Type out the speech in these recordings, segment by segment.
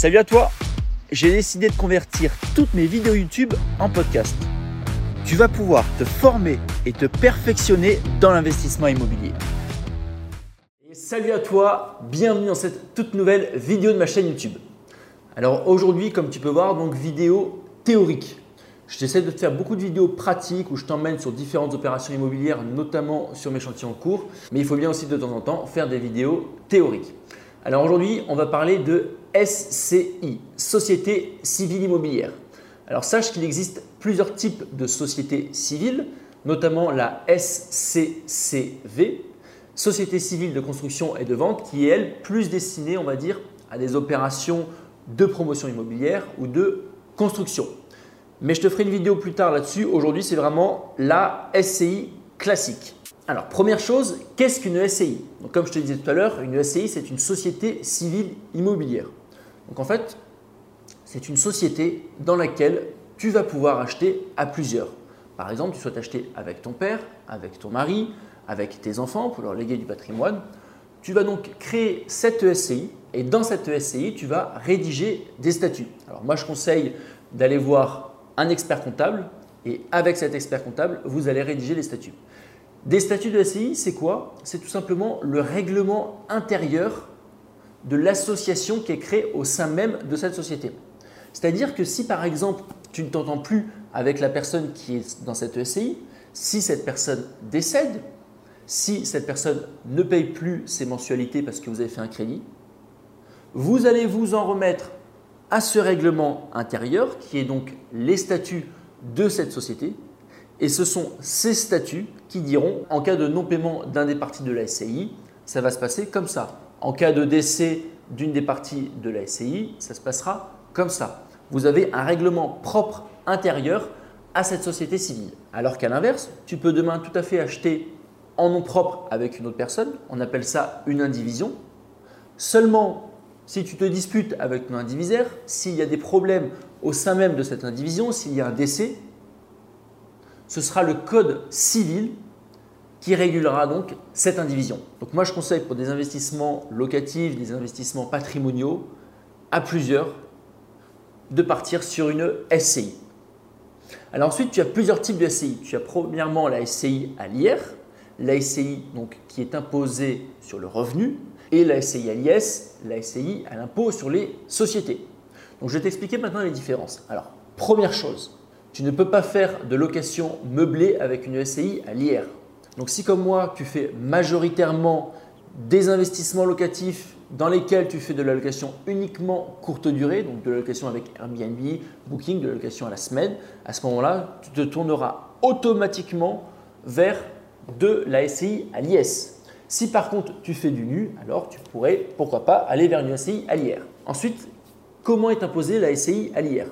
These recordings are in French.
Salut à toi J'ai décidé de convertir toutes mes vidéos YouTube en podcast. Tu vas pouvoir te former et te perfectionner dans l'investissement immobilier. Salut à toi, bienvenue dans cette toute nouvelle vidéo de ma chaîne YouTube. Alors aujourd'hui, comme tu peux voir, donc vidéo théorique. J'essaie de te faire beaucoup de vidéos pratiques où je t'emmène sur différentes opérations immobilières, notamment sur mes chantiers en cours. Mais il faut bien aussi de temps en temps faire des vidéos théoriques. Alors aujourd'hui, on va parler de SCI, Société Civile Immobilière. Alors sache qu'il existe plusieurs types de sociétés civiles, notamment la SCCV, Société Civile de Construction et de Vente, qui est elle plus destinée, on va dire, à des opérations de promotion immobilière ou de construction. Mais je te ferai une vidéo plus tard là-dessus. Aujourd'hui, c'est vraiment la SCI classique. Alors, première chose, qu'est-ce qu'une SCI Donc, Comme je te disais tout à l'heure, une SCI, c'est une société civile immobilière. Donc, en fait, c'est une société dans laquelle tu vas pouvoir acheter à plusieurs. Par exemple, tu souhaites acheter avec ton père, avec ton mari, avec tes enfants pour leur léguer du patrimoine. Tu vas donc créer cette SCI et dans cette SCI, tu vas rédiger des statuts. Alors moi, je conseille d'aller voir un expert comptable et avec cet expert comptable, vous allez rédiger les statuts. Des statuts de SCI, c'est quoi? C'est tout simplement le règlement intérieur de l'association qui est créée au sein même de cette société. C'est-à-dire que si par exemple tu ne t'entends plus avec la personne qui est dans cette SCI, si cette personne décède, si cette personne ne paye plus ses mensualités parce que vous avez fait un crédit, vous allez vous en remettre à ce règlement intérieur qui est donc les statuts de cette société et ce sont ces statuts qui diront, en cas de non-paiement d'un des parties de la SCI, ça va se passer comme ça. En cas de décès d'une des parties de la SCI, ça se passera comme ça. Vous avez un règlement propre intérieur à cette société civile. Alors qu'à l'inverse, tu peux demain tout à fait acheter en nom propre avec une autre personne. On appelle ça une indivision. Seulement, si tu te disputes avec ton indivisaire, s'il y a des problèmes au sein même de cette indivision, s'il y a un décès, ce sera le code civil qui régulera donc cette indivision. Donc moi je conseille pour des investissements locatifs, des investissements patrimoniaux, à plusieurs, de partir sur une SCI. Alors ensuite, tu as plusieurs types de SCI. Tu as premièrement la SCI à l'IR, la SCI donc, qui est imposée sur le revenu, et la SCI à l'IS, la SCI à l'impôt sur les sociétés. Donc je vais t'expliquer maintenant les différences. Alors, première chose, tu ne peux pas faire de location meublée avec une SCI à l'IR. Donc si comme moi, tu fais majoritairement des investissements locatifs dans lesquels tu fais de la location uniquement courte durée, donc de la location avec Airbnb, Booking, de la location à la semaine, à ce moment-là, tu te tourneras automatiquement vers de la SCI à l'IS. Si par contre tu fais du nu, alors tu pourrais, pourquoi pas, aller vers une SCI à l'IR. Ensuite, comment est imposée la SCI à l'IR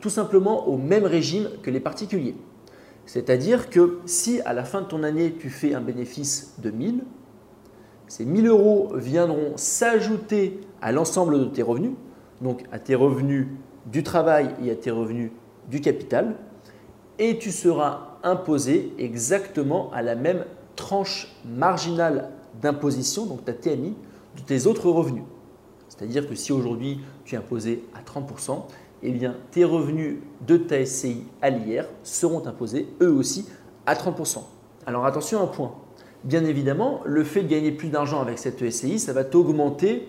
tout simplement au même régime que les particuliers. C'est-à-dire que si à la fin de ton année tu fais un bénéfice de 1000, ces 1000 euros viendront s'ajouter à l'ensemble de tes revenus, donc à tes revenus du travail et à tes revenus du capital, et tu seras imposé exactement à la même tranche marginale d'imposition, donc ta TMI, de tes autres revenus. C'est-à-dire que si aujourd'hui tu es imposé à 30%, eh bien, tes revenus de ta SCI à l'IR seront imposés eux aussi à 30%. Alors attention à un point. Bien évidemment, le fait de gagner plus d'argent avec cette SCI, ça va t'augmenter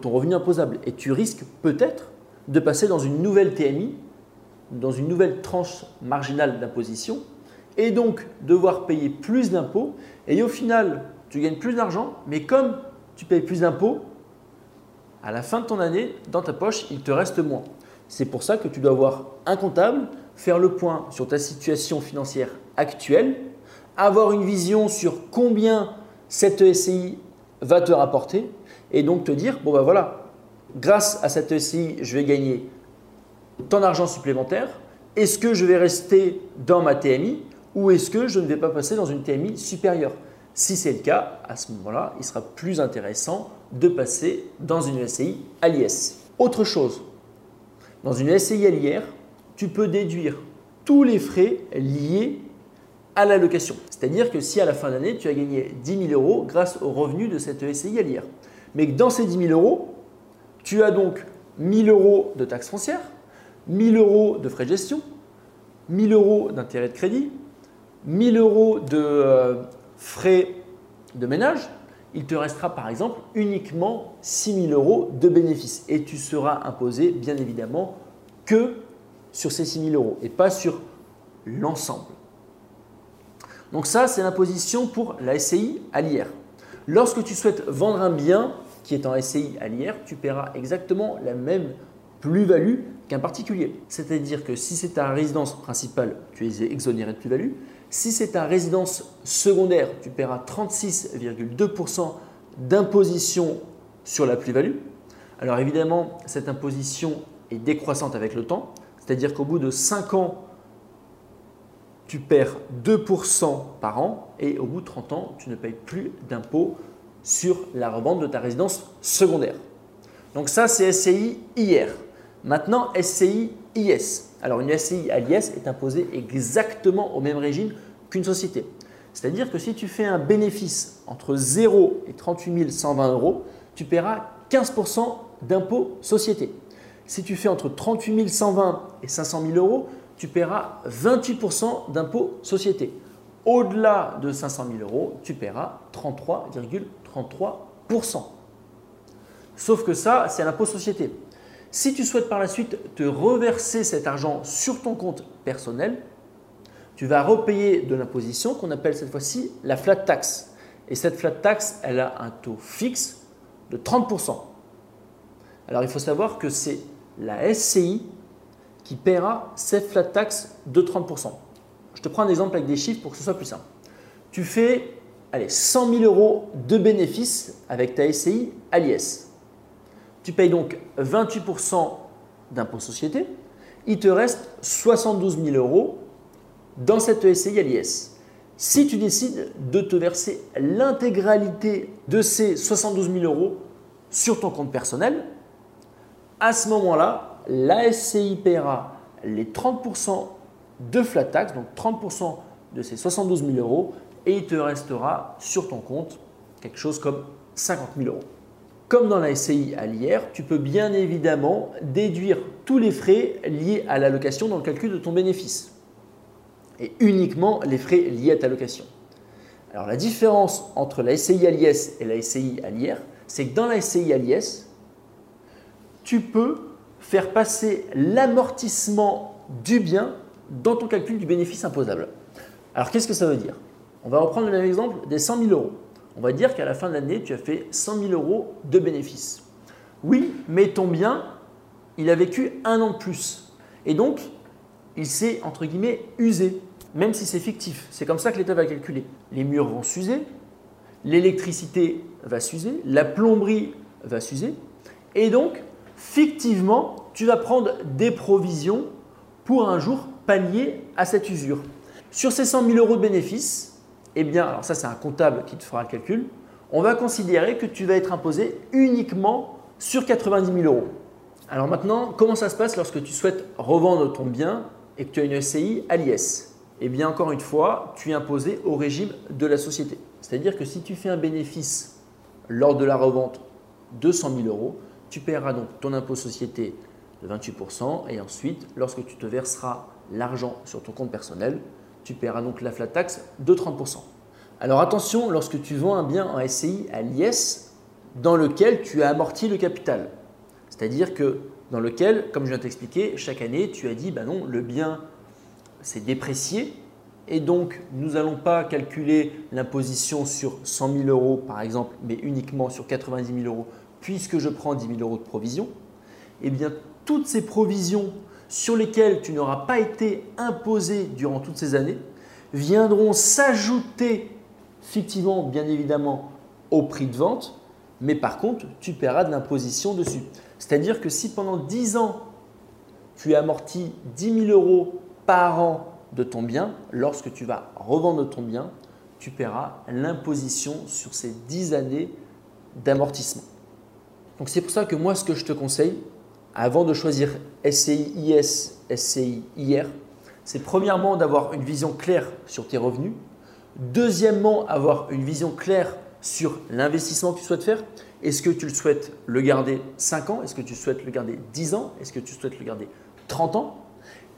ton revenu imposable. Et tu risques peut-être de passer dans une nouvelle TMI, dans une nouvelle tranche marginale d'imposition, et donc devoir payer plus d'impôts. Et au final, tu gagnes plus d'argent, mais comme tu payes plus d'impôts, à la fin de ton année, dans ta poche, il te reste moins. C'est pour ça que tu dois avoir un comptable, faire le point sur ta situation financière actuelle, avoir une vision sur combien cette SCI va te rapporter et donc te dire bon ben voilà, grâce à cette SCI, je vais gagner tant d'argent supplémentaire. Est-ce que je vais rester dans ma TMI ou est-ce que je ne vais pas passer dans une TMI supérieure? Si c'est le cas, à ce moment-là, il sera plus intéressant de passer dans une SCI à l'IS. Autre chose, dans une SCI à l'IR, tu peux déduire tous les frais liés à la location. C'est-à-dire que si à la fin d'année, tu as gagné 10 000 euros grâce aux revenus de cette SCI à l'IR, mais que dans ces 10 000 euros, tu as donc 1000 euros de taxes foncières, 1000 euros de frais de gestion, 1000 euros d'intérêt de crédit, 1000 euros de euh, frais de ménage, il te restera par exemple uniquement 6000 euros de bénéfices et tu seras imposé bien évidemment que sur ces 6000 euros et pas sur l'ensemble. Donc ça, c'est l'imposition pour la SCI à l'IR. Lorsque tu souhaites vendre un bien qui est en SCI à l'IR, tu paieras exactement la même plus-value qu'un particulier. C'est-à-dire que si c'est ta résidence principale, tu es exonéré de plus-value. Si c'est ta résidence secondaire, tu paieras 36,2% d'imposition sur la plus-value. Alors évidemment, cette imposition est décroissante avec le temps, c'est-à-dire qu'au bout de 5 ans, tu perds 2% par an et au bout de 30 ans, tu ne payes plus d'impôt sur la revente de ta résidence secondaire. Donc ça, c'est SCI IR. Maintenant, SCI IS. Alors une SCI à l'IS est imposée exactement au même régime qu'une société. C'est-à-dire que si tu fais un bénéfice entre 0 et 38 120 euros, tu paieras 15% d'impôt société. Si tu fais entre 38 120 et 500 000 euros, tu paieras 28% d'impôt société. Au-delà de 500 000 euros, tu paieras 33,33%. Sauf que ça, c'est l'impôt société. Si tu souhaites par la suite te reverser cet argent sur ton compte personnel, tu vas repayer de l'imposition qu'on appelle cette fois-ci la flat tax. Et cette flat tax, elle a un taux fixe de 30%. Alors il faut savoir que c'est la SCI qui paiera cette flat tax de 30%. Je te prends un exemple avec des chiffres pour que ce soit plus simple. Tu fais allez, 100 000 euros de bénéfices avec ta SCI à l'IS. Tu payes donc 28% d'impôt société. Il te reste 72 000 euros dans cette SCI à l'IS. Si tu décides de te verser l'intégralité de ces 72 000 euros sur ton compte personnel, à ce moment-là, la SCI paiera les 30% de flat tax, donc 30% de ces 72 000 euros, et il te restera sur ton compte quelque chose comme 50 000 euros. Comme dans la SCI à l'IR, tu peux bien évidemment déduire tous les frais liés à la location dans le calcul de ton bénéfice et uniquement les frais liés à ta location. Alors la différence entre la SCI à l'IS et la SCI à l'IR, c'est que dans la SCI à l'IS, tu peux faire passer l'amortissement du bien dans ton calcul du bénéfice imposable. Alors qu'est-ce que ça veut dire? On va reprendre le même exemple des 100 000 euros. On va dire qu'à la fin de l'année, tu as fait 100 000 euros de bénéfice. Oui, mais ton bien, il a vécu un an de plus. Et donc, il s'est, entre guillemets, usé, même si c'est fictif. C'est comme ça que l'État va calculer. Les murs vont s'user, l'électricité va s'user, la plomberie va s'user. Et donc, fictivement, tu vas prendre des provisions pour un jour pallier à cette usure. Sur ces 100 000 euros de bénéfices, eh bien, alors ça c'est un comptable qui te fera le calcul, on va considérer que tu vas être imposé uniquement sur 90 000 euros. Alors maintenant, comment ça se passe lorsque tu souhaites revendre ton bien et que tu as une SCI à l'IS Eh bien, encore une fois, tu es imposé au régime de la société. C'est-à-dire que si tu fais un bénéfice lors de la revente de 100 000 euros, tu paieras donc ton impôt société de 28% et ensuite, lorsque tu te verseras l'argent sur ton compte personnel, tu paieras donc la flat tax de 30%. Alors attention, lorsque tu vends un bien en SCI à l'IS dans lequel tu as amorti le capital, c'est-à-dire que dans lequel, comme je viens de t'expliquer, chaque année, tu as dit, ben non, le bien s'est déprécié et donc nous n'allons pas calculer l'imposition sur 100 000 euros par exemple, mais uniquement sur 90 000 euros puisque je prends 10 000 euros de provision, eh bien toutes ces provisions sur lesquelles tu n'auras pas été imposé durant toutes ces années viendront s'ajouter fictivement, bien évidemment, au prix de vente, mais par contre, tu paieras de l'imposition dessus. C'est-à-dire que si pendant 10 ans, tu amortis 10 000 euros par an de ton bien, lorsque tu vas revendre ton bien, tu paieras l'imposition sur ces 10 années d'amortissement. Donc c'est pour ça que moi, ce que je te conseille, avant de choisir SCI IS, SCI IR, c'est premièrement d'avoir une vision claire sur tes revenus, deuxièmement avoir une vision claire sur l'investissement que tu souhaites faire. Est-ce que tu le souhaites le garder 5 ans? Est-ce que tu souhaites le garder 10 ans? Est-ce que tu souhaites le garder 30 ans?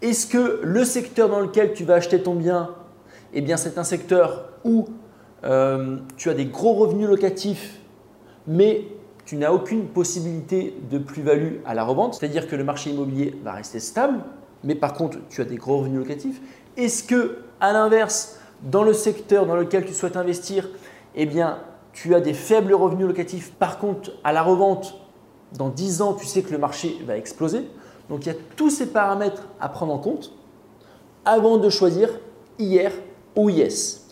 Est-ce que le secteur dans lequel tu vas acheter ton bien, eh bien c'est un secteur où euh, tu as des gros revenus locatifs, mais tu n'as aucune possibilité de plus-value à la revente, c'est-à-dire que le marché immobilier va rester stable, mais par contre tu as des gros revenus locatifs. Est-ce que, à l'inverse, dans le secteur dans lequel tu souhaites investir, eh bien, tu as des faibles revenus locatifs. Par contre, à la revente, dans 10 ans, tu sais que le marché va exploser. Donc, il y a tous ces paramètres à prendre en compte avant de choisir IR ou IS.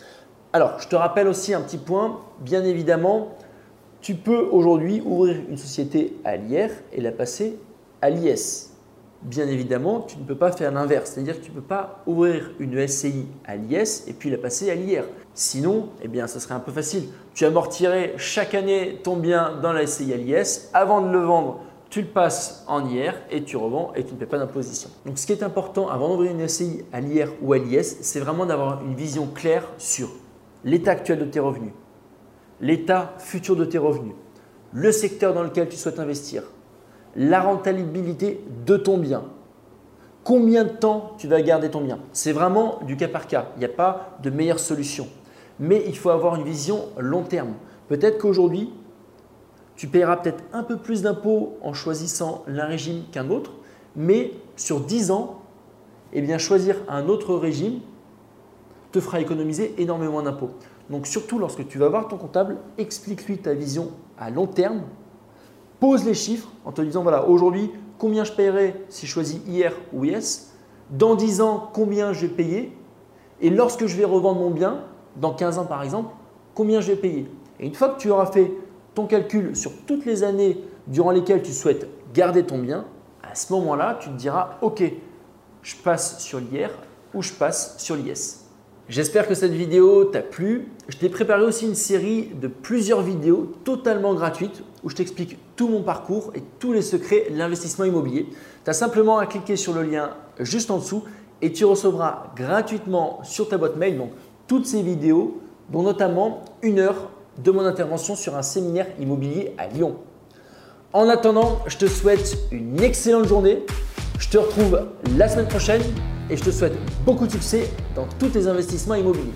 Alors, je te rappelle aussi un petit point. Bien évidemment, tu peux aujourd'hui ouvrir une société à l'IR et la passer à l'IS bien évidemment, tu ne peux pas faire l'inverse. C'est-à-dire que tu ne peux pas ouvrir une SCI à l'IS et puis la passer à l'IR. Sinon, eh bien, ça serait un peu facile. Tu amortirais chaque année ton bien dans la SCI à l'IS. Avant de le vendre, tu le passes en IR et tu revends et tu ne paies pas d'imposition. Donc, ce qui est important avant d'ouvrir une SCI à l'IR ou à l'IS, c'est vraiment d'avoir une vision claire sur l'état actuel de tes revenus, l'état futur de tes revenus, le secteur dans lequel tu souhaites investir, la rentabilité de ton bien. Combien de temps tu vas garder ton bien? C'est vraiment du cas par cas. Il n'y a pas de meilleure solution. Mais il faut avoir une vision long terme. Peut-être qu'aujourd'hui, tu paieras peut-être un peu plus d'impôts en choisissant l'un régime qu'un autre, mais sur 10 ans, eh bien, choisir un autre régime te fera économiser énormément d'impôts. Donc surtout lorsque tu vas voir ton comptable, explique-lui ta vision à long terme pose les chiffres en te disant voilà, aujourd'hui, combien je paierai si je choisis IR ou IS Dans 10 ans, combien je vais payer Et lorsque je vais revendre mon bien, dans 15 ans par exemple, combien je vais payer Et une fois que tu auras fait ton calcul sur toutes les années durant lesquelles tu souhaites garder ton bien, à ce moment-là, tu te diras ok, je passe sur l'IR ou je passe sur l'IS. J'espère que cette vidéo t'a plu. Je t'ai préparé aussi une série de plusieurs vidéos totalement gratuites où je t'explique tout mon parcours et tous les secrets de l'investissement immobilier. Tu as simplement à cliquer sur le lien juste en dessous et tu recevras gratuitement sur ta boîte mail donc, toutes ces vidéos, dont notamment une heure de mon intervention sur un séminaire immobilier à Lyon. En attendant, je te souhaite une excellente journée. Je te retrouve la semaine prochaine et je te souhaite beaucoup de succès dans tous tes investissements immobiliers.